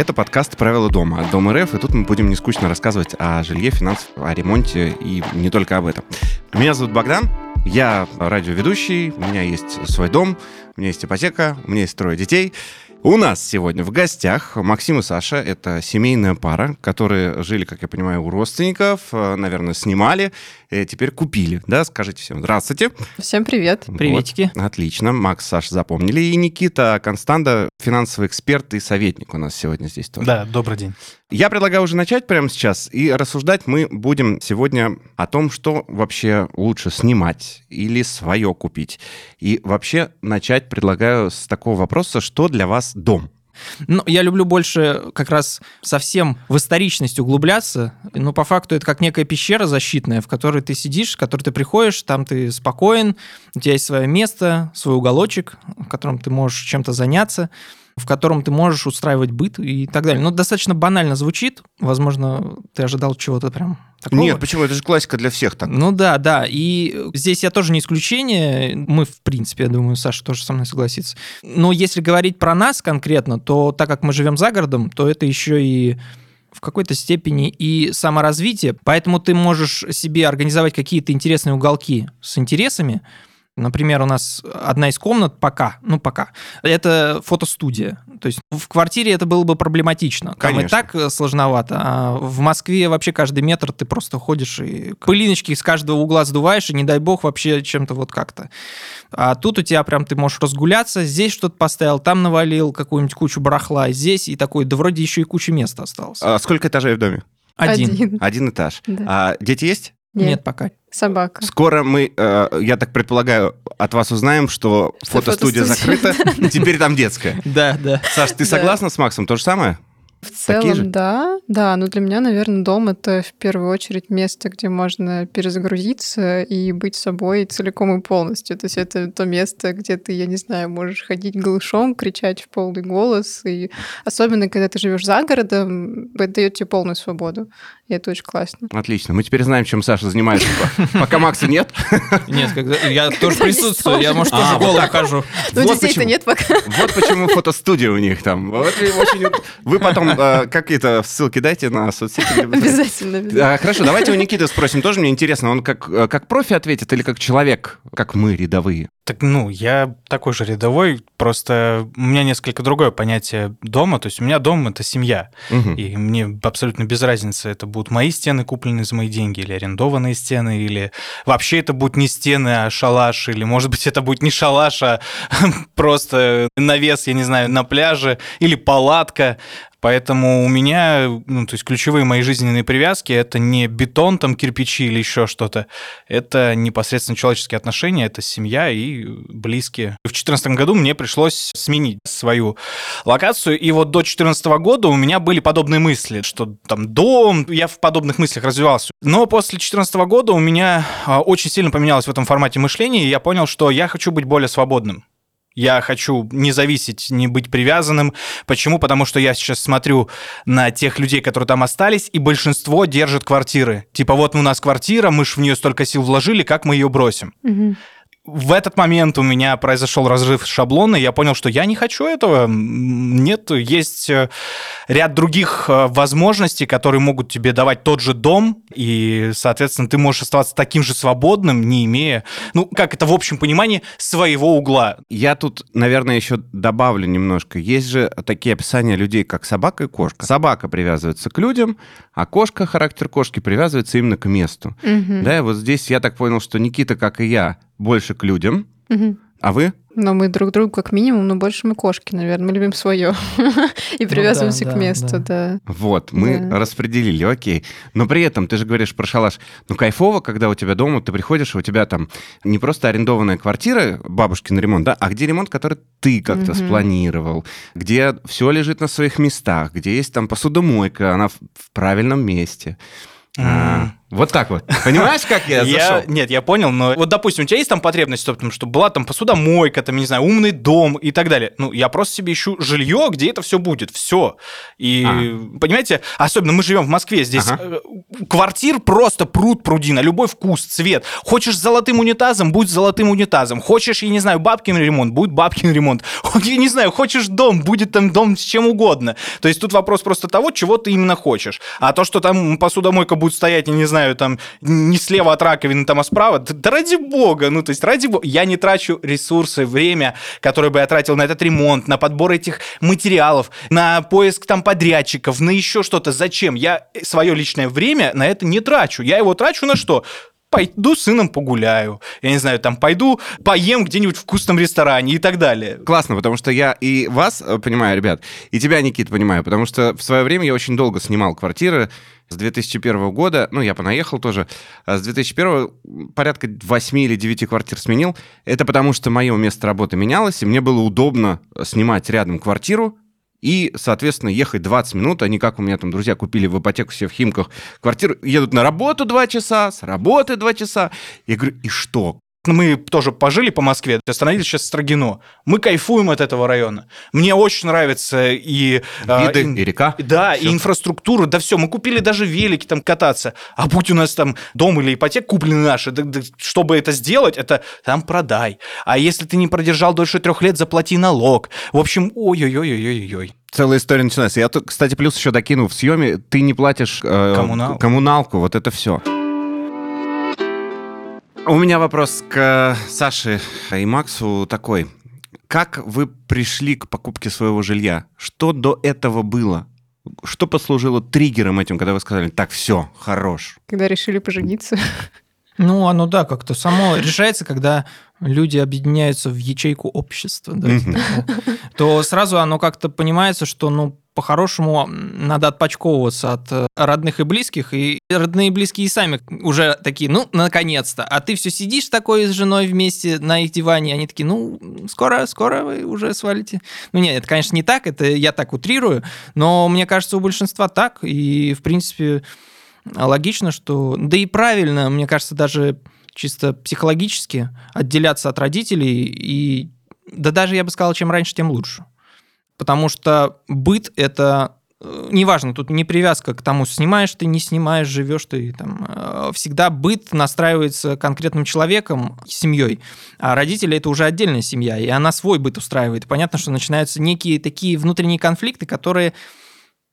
Это подкаст «Правила дома» от Дом РФ, и тут мы будем нескучно рассказывать о жилье, финансах, о ремонте и не только об этом. Меня зовут Богдан, я радиоведущий, у меня есть свой дом, у меня есть ипотека, у меня есть трое детей — у нас сегодня в гостях Максим и Саша. Это семейная пара, которые жили, как я понимаю, у родственников, э, наверное, снимали, и теперь купили. Да, скажите всем здравствуйте. Всем привет. Приветики. Вот. Отлично. Макс, Саша запомнили. И Никита Константа, финансовый эксперт и советник у нас сегодня здесь тоже. Да, добрый день. Я предлагаю уже начать прямо сейчас, и рассуждать мы будем сегодня о том, что вообще лучше снимать или свое купить. И вообще начать предлагаю с такого вопроса, что для вас дом? Ну, я люблю больше как раз совсем в историчность углубляться. Ну, по факту это как некая пещера защитная, в которой ты сидишь, в которой ты приходишь, там ты спокоен, у тебя есть свое место, свой уголочек, в котором ты можешь чем-то заняться в котором ты можешь устраивать быт и так далее. Ну, достаточно банально звучит. Возможно, ты ожидал чего-то прям такого. Нет, почему? Это же классика для всех так. Ну да, да. И здесь я тоже не исключение. Мы, в принципе, я думаю, Саша тоже со мной согласится. Но если говорить про нас конкретно, то так как мы живем за городом, то это еще и в какой-то степени и саморазвитие. Поэтому ты можешь себе организовать какие-то интересные уголки с интересами, Например, у нас одна из комнат пока, ну пока, это фотостудия. То есть в квартире это было бы проблематично. Там Конечно. и так э, сложновато. А в Москве вообще каждый метр ты просто ходишь и пылиночки из каждого угла сдуваешь, и не дай бог вообще чем-то вот как-то. А тут у тебя прям ты можешь разгуляться, здесь что-то поставил, там навалил какую-нибудь кучу барахла, здесь и такой, да вроде еще и куча места осталось. А сколько этажей в доме? Один. Один. Один этаж. Да. А дети есть? Нет. Нет, пока. собака. Скоро мы, э, я так предполагаю, от вас узнаем, что, Что фотостудия фотостудия. закрыта, теперь там детская. Да, да. Саш, ты согласна с Максом? То же самое? В Такие же? целом, да. Да, но для меня, наверное, дом — это в первую очередь место, где можно перезагрузиться и быть собой целиком и полностью. То есть это то место, где ты, я не знаю, можешь ходить голышом, кричать в полный голос. И особенно, когда ты живешь за городом, это дает тебе полную свободу. И это очень классно. Отлично. Мы теперь знаем, чем Саша занимается, пока Макса нет. Нет, я тоже присутствую, я, может, А, тоже голову так. хожу. Ну, Вот детей-то почему. нет пока. Вот почему фотостудия у них там. Вот и очень- Вы потом э, какие-то ссылки дайте на соцсети. Обязательно. обязательно. А, Хорошо, давайте у Никиты спросим. Тоже мне интересно, он как, э, как профи ответит или как человек, как мы, рядовые? Так, ну, я такой же рядовой, просто у меня несколько другое понятие дома. То есть у меня дом — это семья. И мне абсолютно без разницы, это будут мои стены, купленные за мои деньги, или арендованные стены, или вообще это будут не стены, а шалаш, или, может быть, это будет не шалаш, а просто навес, я не знаю, на пляже, или палатка. Поэтому у меня, ну, то есть ключевые мои жизненные привязки это не бетон, там, кирпичи или еще что-то. Это непосредственно человеческие отношения, это семья и близкие. В 2014 году мне пришлось сменить свою локацию, и вот до 2014 года у меня были подобные мысли, что там дом, я в подобных мыслях развивался. Но после 2014 года у меня а, очень сильно поменялось в этом формате мышления, и я понял, что я хочу быть более свободным. Я хочу не зависеть, не быть привязанным. Почему? Потому что я сейчас смотрю на тех людей, которые там остались, и большинство держит квартиры. Типа, вот у нас квартира, мы ж в нее столько сил вложили, как мы ее бросим? Мгм. В этот момент у меня произошел разрыв шаблона, и я понял, что я не хочу этого. Нет, есть э, ряд других э, возможностей, которые могут тебе давать тот же дом, и, соответственно, ты можешь оставаться таким же свободным, не имея, ну, как это в общем понимании, своего угла. Я тут, наверное, еще добавлю немножко. Есть же такие описания людей, как собака и кошка. Собака привязывается к людям, а кошка, характер кошки привязывается именно к месту. Мгм. Да, и вот здесь я так понял, что Никита, как и я, больше к людям, Мгм. а вы? Но мы друг другу как минимум, но больше мы кошки, наверное. Мы любим свое и привязываемся да, к да, месту, да. да. Вот, мы Да. распределили, окей. Но при этом ты же говоришь про шалаш. Ну, кайфово, когда у тебя дома, ты приходишь, и у тебя там не просто арендованная квартира, бабушкин ремонт, да, а где ремонт, который ты как-то спланировал, где все лежит на своих местах, где есть там посудомойка, она в, в правильном месте. А, Вот так вот. Понимаешь, как я зашел? Нет, я понял, но вот, допустим, у тебя есть там потребность, чтобы, чтобы была там посудомойка, там, не знаю, умный дом и так далее. Ну, я просто себе ищу жилье, где это все будет, все. И, А. понимаете, особенно мы живем в Москве, здесь Ага. э, квартир просто пруд пруди на любой вкус, цвет. Хочешь с золотым унитазом, будь с золотым унитазом. Хочешь, я не знаю, бабкин ремонт, будет бабкин ремонт. Я не знаю, хочешь дом, будет там дом с чем угодно. То есть тут вопрос просто того, чего ты именно хочешь. А то, что там посудомойка будет стоять, я не знаю, там не слева от раковины, там, а справа, да, да ради бога, ну, то есть ради бога, я не трачу ресурсы, время, которое бы я тратил на этот ремонт, на подбор этих материалов, на поиск там подрядчиков, на еще что-то. Зачем? Я свое личное время на это не трачу. Я его трачу на что? Пойду с сыном погуляю. Я не знаю, там пойду поем где-нибудь в вкусном ресторане и так далее. Классно, потому что я и вас э, понимаю, ребят, и тебя, Никит, понимаю, потому что в свое время я очень долго снимал квартиры с 2001 года, ну, я понаехал тоже, а с 2001 порядка 8 или 9 квартир сменил. Это потому что мое место работы менялось, и мне было удобно снимать рядом квартиру, и, соответственно, ехать 20 минут, не как у меня там друзья купили в ипотеку себе в Химках квартиру, едут на работу 2 часа, с работы 2 часа. Я говорю, и что? Мы тоже пожили по Москве, остановились сейчас в Строгино. Мы кайфуем от этого района. Мне очень нравится и... а, Виды и- и река. Да, Всё. и инфраструктура, да все. Мы купили даже велики там кататься. А будь у нас там дом или ипотека куплены наши, да- да чтобы это сделать, это там продай. А если ты не продержал дольше трех лет, заплати налог. В общем, ой-ой-ой-ой-ой-ой. Целая история начинается. Я, кстати, плюс еще докину в съеме, ты не платишь э, Коммуналку. коммуналку, вот это все. У меня вопрос к Саше и Максу такой. Как вы пришли к покупке своего жилья? Что до этого было? Что послужило триггером этим, когда вы сказали, так, все, хорош? Когда решили пожениться. Ну, оно да, как-то само решается, когда люди объединяются в ячейку общества, да, Мгм. то сразу оно как-то понимается, что, ну, по-хорошему надо отпочковываться от э, родных и близких, и родные и близкие сами уже такие, ну, наконец-то. А ты все сидишь такой с женой вместе на их диване, они такие, ну, скоро, скоро вы уже свалите. Ну, нет, это, конечно, не так, это я так утрирую, но мне кажется, у большинства так, и, в принципе, логично, что... Да и правильно, мне кажется, даже чисто психологически отделяться от родителей и... Да даже, я бы сказал, чем раньше, тем лучше. Потому что быт — это э, неважно, тут не привязка к тому, снимаешь ты, не снимаешь, живешь ты там. э, Всегда быт настраивается конкретным человеком, семьей, а родители это уже отдельная семья, и она свой быт устраивает. Понятно, что начинаются некие такие внутренние конфликты, которые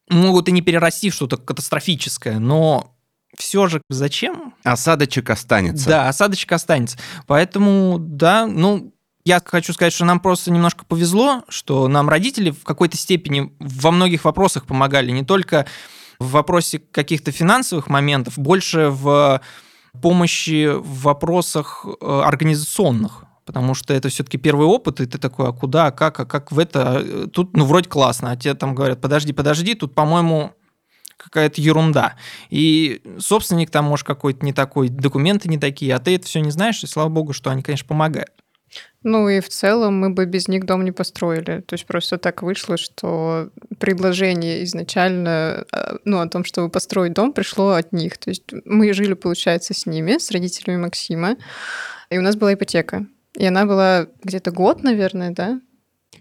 могут и не перерасти в что-то катастрофическое, но все же зачем? Осадочек останется. Да, осадочек останется. Поэтому, да, ну, я хочу сказать, что нам просто немножко повезло, что нам родители в какой-то степени во многих вопросах помогали, не только в вопросе каких-то финансовых моментов, больше в помощи в вопросах э, организационных. Потому что это все-таки первый опыт, и ты такой, а куда, а как, а как в это? Тут, ну, вроде классно, а тебе там говорят, подожди, подожди, тут, по-моему, какая-то ерунда. И собственник там, может, какой-то не такой, документы не такие, а ты это все не знаешь, и слава богу, что они, конечно, помогают. Ну и в целом мы бы без них дом не построили. То есть просто так вышло, что предложение изначально э, ну, о том, чтобы построить дом, пришло от них. То есть мы жили, получается, с ними, с родителями Максима, и у нас была ипотека. И она была где-то год, наверное, да?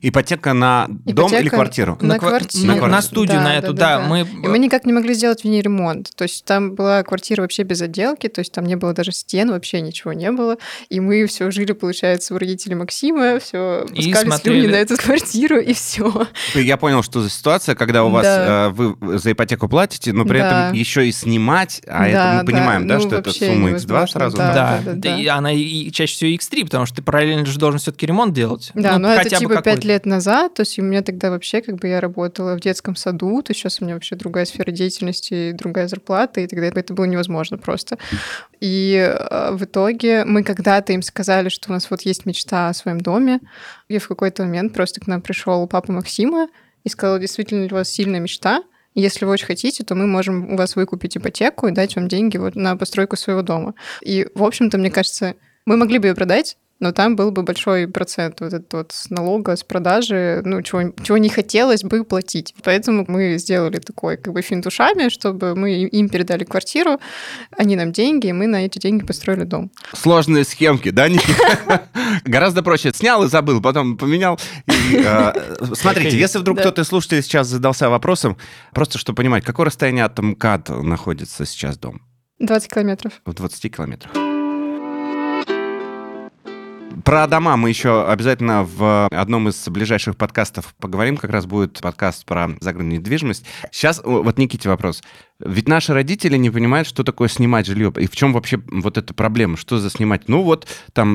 Ипотека на дом или Ипотека квартиру? На ква- квартиру. На, На на квартиру. студию, Да, на эту, да, да. да. Мы, И мы никак не могли сделать в ней ремонт. То есть там была квартира вообще без отделки, то есть там не было даже стен, вообще ничего не было. И мы все жили, получается, у родителей Максима, все И пускали смотрели. слюни на эту квартиру, и все. Я понял, что за ситуация, когда у вас Да. э, вы за ипотеку платите, но при Да. этом еще и снимать, а Да, это мы да. понимаем, да, Ну, что это сумма X2 невозможно, сразу. да. да, да, да, да. и она и чаще всего X3, потому что ты параллельно же должен все-таки ремонт делать. Да, Ну, но это хотя бы типа пять какой-то. Лет назад, то есть у меня тогда вообще, как бы я работала в детском саду, то сейчас у меня вообще другая сфера деятельности, другая зарплата, и тогда это было невозможно просто. И э, в итоге мы когда-то им сказали, что у нас вот есть мечта о своем доме, и в какой-то момент просто к нам пришел папа Максима и сказал, действительно ли у вас сильная мечта, если вы очень хотите, то мы можем у вас выкупить ипотеку и дать вам деньги вот на постройку своего дома. И, в общем-то, мне кажется, мы могли бы ее продать, но там был бы большой процент вот этот вот с налога, с продажи, ну, чего, чего не хотелось бы платить. Поэтому мы сделали такой как бы финт ушами, чтобы мы им передали квартиру, они нам деньги, и мы на эти деньги построили дом. Сложные схемки, да, Гораздо проще. Снял и забыл, потом поменял. А, смотрите, если вдруг кто-то из слушателей сейчас задался вопросом, просто чтобы понимать, какое расстояние от МКАД находится сейчас дом? 20 километров. В 20 километрах. Про дома мы еще обязательно в одном из ближайших подкастов поговорим. Как раз будет подкаст про загородную недвижимость. Сейчас вот Никите вопрос. Ведь наши родители не понимают, что такое снимать жилье. И в чем вообще вот эта проблема? Что за снимать? Ну вот, там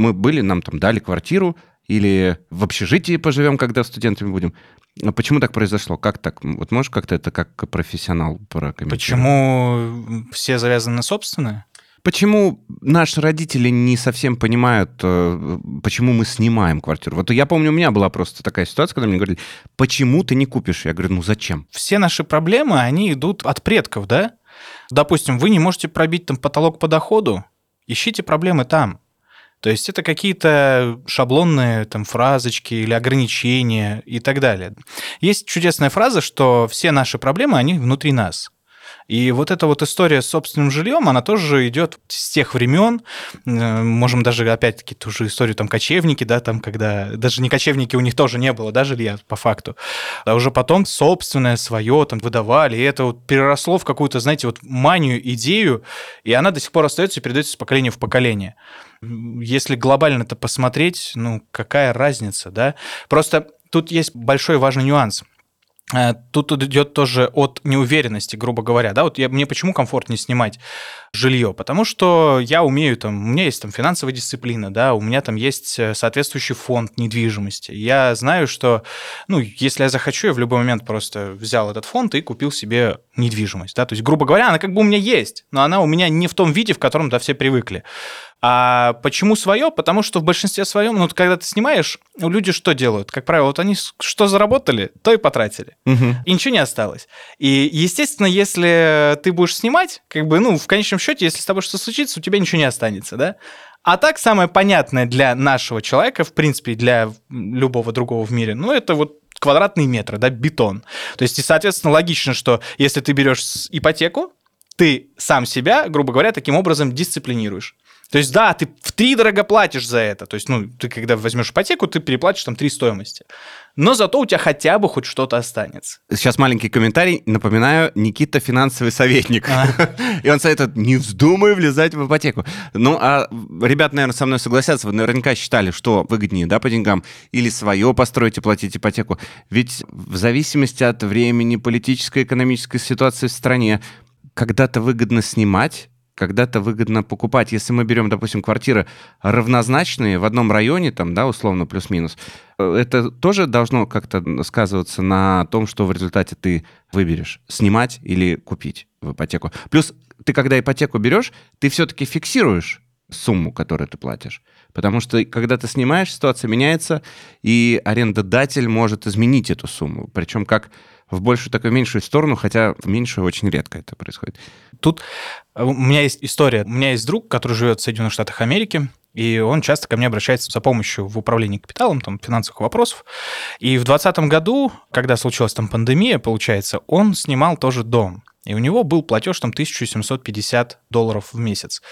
мы были, нам там дали квартиру, или в общежитии поживем, когда студентами будем. Но почему так произошло? Как так? Вот можешь как-то это как профессионал прокомментировать? Почему все завязаны на собственное? Почему наши родители не совсем понимают, э, почему мы снимаем квартиру? Вот я помню, у меня была просто такая ситуация, когда мне говорили, почему ты не купишь? Я говорю, ну зачем? Все наши проблемы, они идут от предков, да? Допустим, вы не можете пробить там потолок по доходу, ищите проблемы там. То есть это какие-то шаблонные там фразочки или ограничения и так далее. Есть чудесная фраза, что все наши проблемы, они внутри нас. И вот эта вот история с собственным жильем, она тоже идет с тех времен. Можем даже, опять-таки, ту же историю там кочевники, да, там, когда даже не кочевники, у них тоже не было, да, жилья по факту. А уже потом собственное свое там выдавали, и это вот переросло в какую-то, знаете, вот манию, идею, и она до сих пор остается и передается с поколения в поколение. Если глобально это посмотреть, ну, какая разница, да? Просто тут есть большой важный нюанс. Э, тут идет тоже от неуверенности, грубо говоря, да, вот я, мне почему комфортнее снимать жилье? Потому что я умею там, у меня есть там финансовая дисциплина, да, у меня там есть э, соответствующий фонд недвижимости. Я знаю, что, ну, если я захочу, я в любой момент просто взял этот фонд и купил себе недвижимость, да, то есть, грубо говоря, она как бы у меня есть, но она у меня не в том виде, в котором, да, все привыкли. А почему свое? Потому что в большинстве своем, ну, когда ты снимаешь, люди что делают? Как правило, вот они что заработали, то и потратили. Угу. И ничего не осталось. И, естественно, если ты будешь снимать, как бы, ну, в конечном счете, если с тобой что-то случится, у тебя ничего не останется, да? А так самое понятное для нашего человека, в принципе, для любого другого в мире, ну, это вот квадратные метры, да, бетон. То есть, и, соответственно, логично, что если ты берешь ипотеку, ты сам себя, грубо говоря, таким образом дисциплинируешь. То есть, да, ты в три дорого платишь за это. То есть, ну, ты когда возьмешь ипотеку, ты переплатишь там три стоимости. Но зато у тебя хотя бы хоть что-то останется. Сейчас маленький комментарий. Напоминаю, Никита финансовый советник. А. И он советует, не вздумай влезать в ипотеку. Ну, а ребят, наверное, со мной согласятся. Вы наверняка считали, что выгоднее, да, по деньгам, или свое построить и платить ипотеку. Ведь в зависимости от времени, политической, экономической ситуации в стране, когда-то выгодно снимать, когда-то выгодно покупать. Если мы берем, допустим, квартиры равнозначные в одном районе, там, да, условно, плюс-минус, э, это тоже должно как-то сказываться на том, что в результате ты выберешь, снимать или купить в ипотеку. Плюс ты, когда ипотеку берешь, ты все-таки фиксируешь сумму, которую ты платишь. Потому что, когда ты снимаешь, ситуация меняется, и арендодатель может изменить эту сумму. Причем как в большую, так и в меньшую сторону, хотя в меньшую очень редко это происходит. Тут у меня есть история. У меня есть друг, который живет в Соединенных Штатах Америки, и он часто ко мне обращается за помощью в управлении капиталом, там, финансовых вопросов. И в 2020 году, когда случилась там пандемия, получается, он снимал тоже дом. И у него был платеж там 1750 долларов в месяц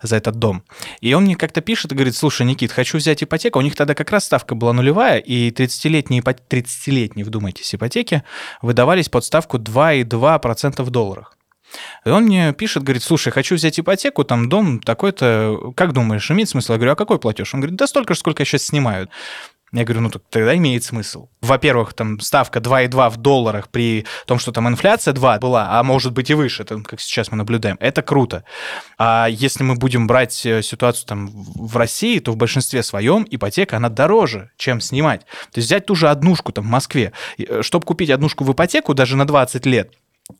за этот дом. И он мне как-то пишет и говорит, слушай, Никит, хочу взять ипотеку. У них тогда как раз ставка была нулевая, и 30-летние, 30-летние вдумайтесь, ипотеки выдавались под ставку 2,2% в долларах. И он мне пишет, говорит, слушай, хочу взять ипотеку, там дом такой-то, как думаешь, имеет смысл? Я говорю, а какой платеж? Он говорит, да столько же, сколько я сейчас снимаю. Я говорю, ну тогда имеет смысл. Во-первых, там ставка 2,2 в долларах при том, что там инфляция 2 была, а может быть и выше, это, как сейчас мы наблюдаем. Это круто. А если мы будем брать э, ситуацию там в России, то в большинстве своем ипотека, она дороже, чем снимать. То есть взять ту же однушку там в Москве, э, чтобы купить однушку в ипотеку даже на 20 лет,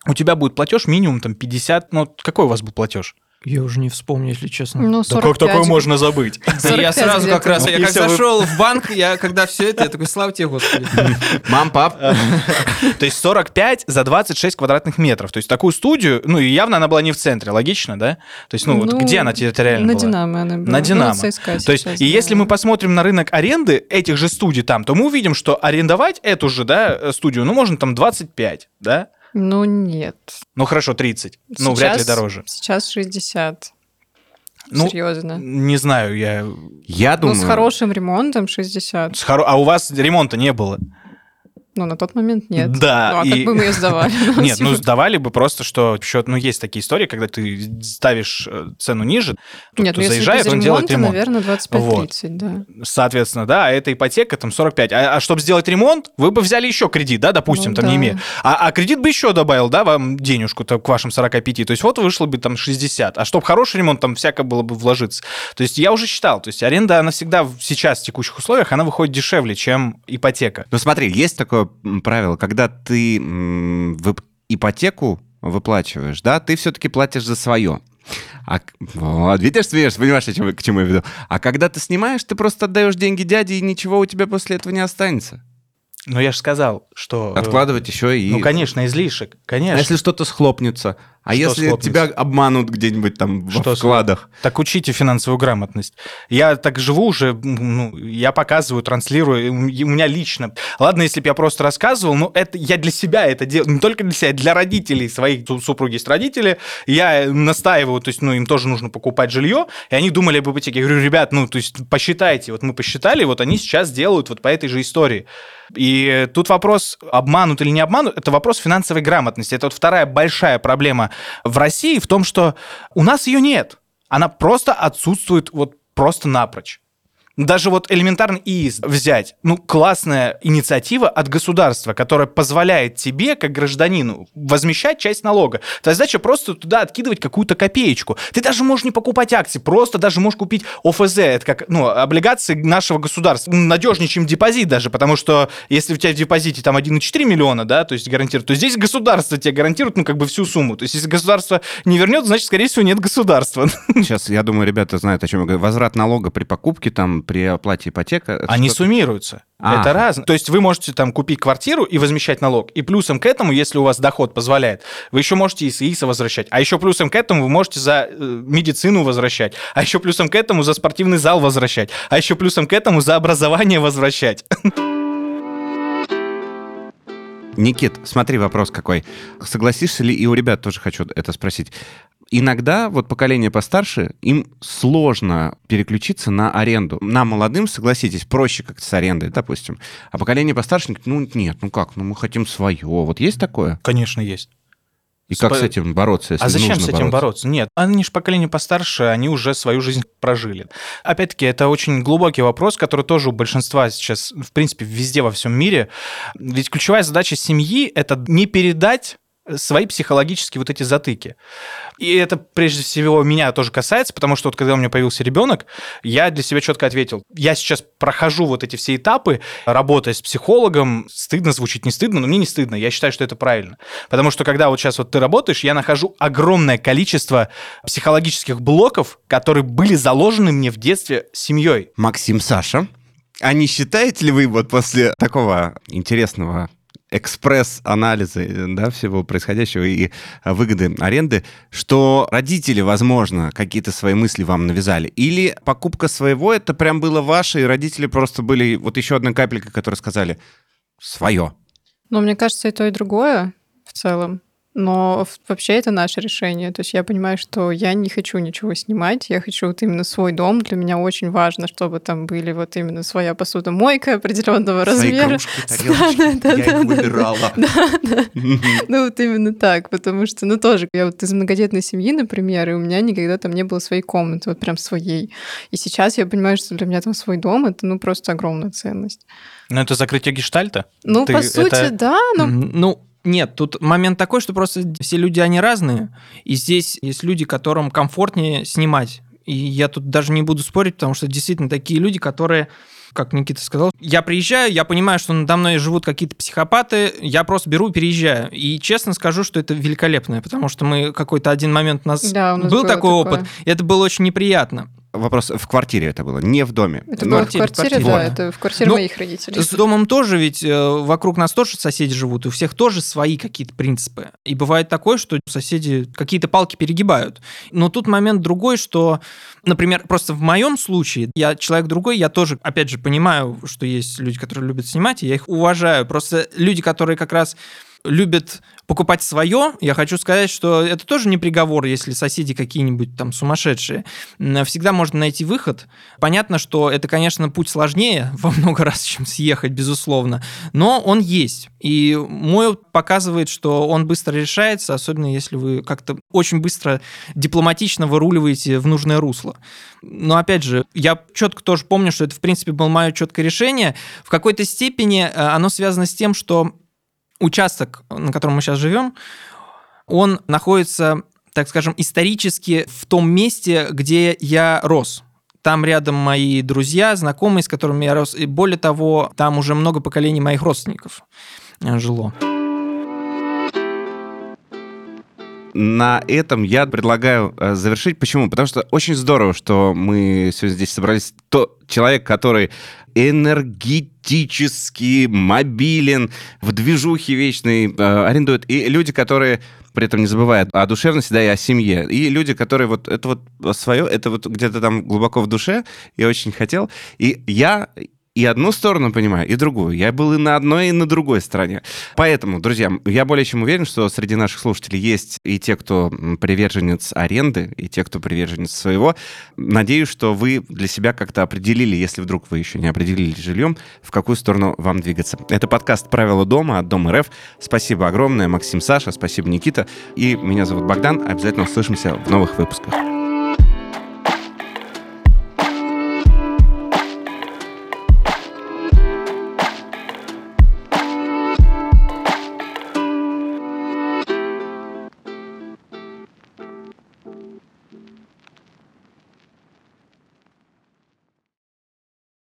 у тебя будет платеж минимум там 50, ну какой у вас был платеж? Я уже не вспомню, если честно. Ну, Да как 45 такое можно забыть? Я 45 сразу как раз, я И как зашел в банк, я когда все это, я такой, слава тебе, Господи. Мам, пап, То есть 45 за 26 квадратных метров. То есть такую студию, ну и явно она была не в центре, логично, да? То есть, ну, вот Ну, где она территориально На была? Динамо она была. На Ну, Динамо. То есть, и если мы посмотрим на рынок аренды этих же студий там, то мы увидим, что арендовать эту же, да, э, студию, ну, можно там 25, да? Ну, нет. Ну, хорошо, 30. Ну, вряд ли Сейчас- дороже. Сейчас 60. Ну, Серьезно. Не знаю, я... я Ну, думаю... с хорошим ремонтом 60. с хоро- А у вас ремонта не было? Ну, на тот момент нет. Да, Ну, а и- как бы мы ее сдавали? Нет, ну сдавали бы просто, что счет, ну есть такие истории, когда ты ставишь э, цену ниже, тот, Нет, ну заезжает, он делает ремонт. наверное, 25-30, Вот. да. Соответственно, да, а эта ипотека там 45. А, а чтобы сделать ремонт, вы бы взяли еще кредит, да, допустим, Ну там не имея. А, а кредит бы еще добавил, да, вам денежку к вашим 45. То есть вот вышло бы там 60. А чтобы хороший ремонт, там всяко было бы вложиться. То есть я уже считал, то есть аренда, она всегда сейчас в текущих условиях, она выходит дешевле, чем ипотека. Ну смотри, есть такое м, правило, когда ты вып- ипотеку выплачиваешь, да, ты все-таки платишь за свое. А, вот, видишь, смеешься, понимаешь, о чем- к чему я веду. А когда ты снимаешь, ты просто отдаешь деньги дяде, и ничего у тебя после этого не останется. Но я же сказал, что... э, Откладывать еще и... Ну, конечно, излишек, А конечно. если что-то схлопнется? А Что если схлопнется? тебя обманут где-нибудь там во Что вкладах? Так учите финансовую грамотность. Я так живу уже, ну, я показываю, транслирую, у меня лично. Ладно, если бы я просто рассказывал, но это я для себя это делаю, не только для себя, для родителей своих су- супруги есть родители. Я настаиваю, то есть, ну, им тоже нужно покупать жилье, и они думали об ипотеке. Я говорю, ребят, ну, то есть, посчитайте, вот мы посчитали, вот они сейчас делают вот по этой же истории. И тут вопрос, обманут или не обманут, это вопрос финансовой грамотности. Это вот вторая большая проблема в России в том, что у нас ее нет. Она просто отсутствует вот просто напрочь. Даже вот элементарно ИИС взять, ну, классная инициатива от государства, которая позволяет тебе, как гражданину, возмещать часть налога. Твоя задача просто туда откидывать какую-то копеечку. Ты даже можешь не покупать акции, просто даже можешь купить ОФЗ, это как, ну, облигации нашего государства. Ну, Надежнее, чем депозит даже, потому что если у тебя в депозите там 1,4 миллиона, да, то есть гарантирует, то здесь государство тебе гарантирует, ну, как бы всю сумму. То есть если государство не вернет, значит, скорее всего, нет государства. Сейчас, я думаю, ребята знают, о чем я говорю. Возврат налога при покупке, там, при оплате ипотека. это Они суммируются. А. Это разное. То есть вы можете там купить квартиру и возмещать налог. И плюсом к этому, если у вас доход позволяет, вы еще можете из ИИСа возвращать. А еще плюсом к этому вы можете за э, медицину возвращать. А еще плюсом к этому за спортивный зал возвращать. А еще плюсом к этому за образование возвращать. Никит, смотри, вопрос какой. Согласишься ли, и у ребят тоже хочу это спросить. Иногда вот поколение постарше, им сложно переключиться на аренду. Нам, молодым, согласитесь, проще как-то с арендой, допустим. А поколение постарше, ну нет, ну как, ну мы хотим свое. Вот есть такое? Конечно, есть. И как с этим бороться, если а зачем нужно с этим бороться? Нет, они же поколение постарше, они уже свою жизнь прожили. Опять-таки, это очень глубокий вопрос, который тоже у большинства сейчас, в принципе, везде во всем мире. Ведь ключевая задача семьи — это не передать свои психологические вот эти затыки. И это прежде всего меня тоже касается, потому что вот когда у меня появился ребенок, я для себя четко ответил, я сейчас прохожу вот эти все этапы, работая с психологом, стыдно звучит, не стыдно, но мне не стыдно, я считаю, что это правильно. Потому что когда вот сейчас вот ты работаешь, я нахожу огромное количество психологических блоков, которые были заложены мне в детстве семьей. Максим, Саша, а не считаете ли вы вот после такого интересного экспресс-анализа да, всего происходящего и а, выгоды аренды, что родители, возможно, какие-то свои мысли вам навязали? Или покупка своего, это прям было ваше, и родители просто были вот еще одна капелька, которые сказали «свое». Но мне кажется, и то, и другое в целом. Но вообще это наше решение. То есть я понимаю, что я не хочу ничего снимать, я хочу вот именно свой дом. Для меня очень важно, чтобы там были вот именно своя посудомойка определенного Свои размера. кружки, тарелочки, Да, да, я да, их да, выбирала. Ну, вот именно так, потому что, ну, тоже, я вот из многодетной семьи, например, и у меня никогда там не было своей комнаты, вот прям своей. И сейчас я понимаю, что для меня там свой дом — это, ну, просто огромная ценность. Но это закрытие гештальта? Ну, Ты по сути, это- да, но Ну, нет, тут момент такой, что просто все люди, они разные, и здесь есть люди, которым комфортнее снимать. И я тут даже не буду спорить, потому что действительно такие люди, которые как Никита сказал, я приезжаю, я понимаю, что надо мной живут какие-то психопаты, я просто беру и переезжаю. И честно скажу, что это великолепно, потому что мы какой-то один момент у нас, Да, у нас был такой такое. опыт, и это было очень неприятно. Вопрос, в квартире это было, не в доме. Это Но- было в квартире, квартире, квартире. да, Вот. это в квартире Ну, моих родителей. С домом тоже, ведь э, вокруг нас тоже соседи живут, и у всех тоже свои какие-то принципы. И бывает такое, что соседи какие-то палки перегибают. Но тут момент другой, что, например, просто в моем случае, я человек другой, я тоже, опять же, понимаю, что есть люди, которые любят снимать, и я их уважаю. Просто люди, которые как раз любят покупать свое, я хочу сказать, что это тоже не приговор, если соседи какие-нибудь там сумасшедшие. Всегда можно найти выход. Понятно, что это, конечно, путь сложнее во много раз, чем съехать, безусловно, но он есть. И мой показывает, что он быстро решается, особенно если вы как-то очень быстро дипломатично выруливаете в нужное русло. Но опять же, я четко тоже помню, что это, в принципе, было мое четкое решение. В какой-то степени э, оно связано с тем, что участок, на котором мы сейчас живем, он находится, так скажем, исторически в том месте, где я рос. Там рядом мои друзья, знакомые, с которыми я рос. И более того, там уже много поколений моих родственников жило. На этом я предлагаю э, завершить. Почему? Потому что очень здорово, что мы сегодня здесь собрались. То человек, который энергетически мобилен, в движухе вечной э, арендует. И люди, которые при этом не забывают о душевности, да, и о семье. И люди, которые вот это вот свое, это вот где-то там глубоко в душе, я очень хотел. И я и одну сторону понимаю, и другую. Я был и на одной, и на другой стороне. Поэтому, друзья, я более чем уверен, что среди наших слушателей есть и те, кто приверженец аренды, и те, кто приверженец своего. Надеюсь, что вы для себя как-то определили, если вдруг вы еще не определились жильем, в какую сторону вам двигаться. Это подкаст «Правила дома» от Дом РФ. Спасибо огромное, Максим, Саша, спасибо, Никита. И меня зовут Богдан. Обязательно услышимся в новых выпусках.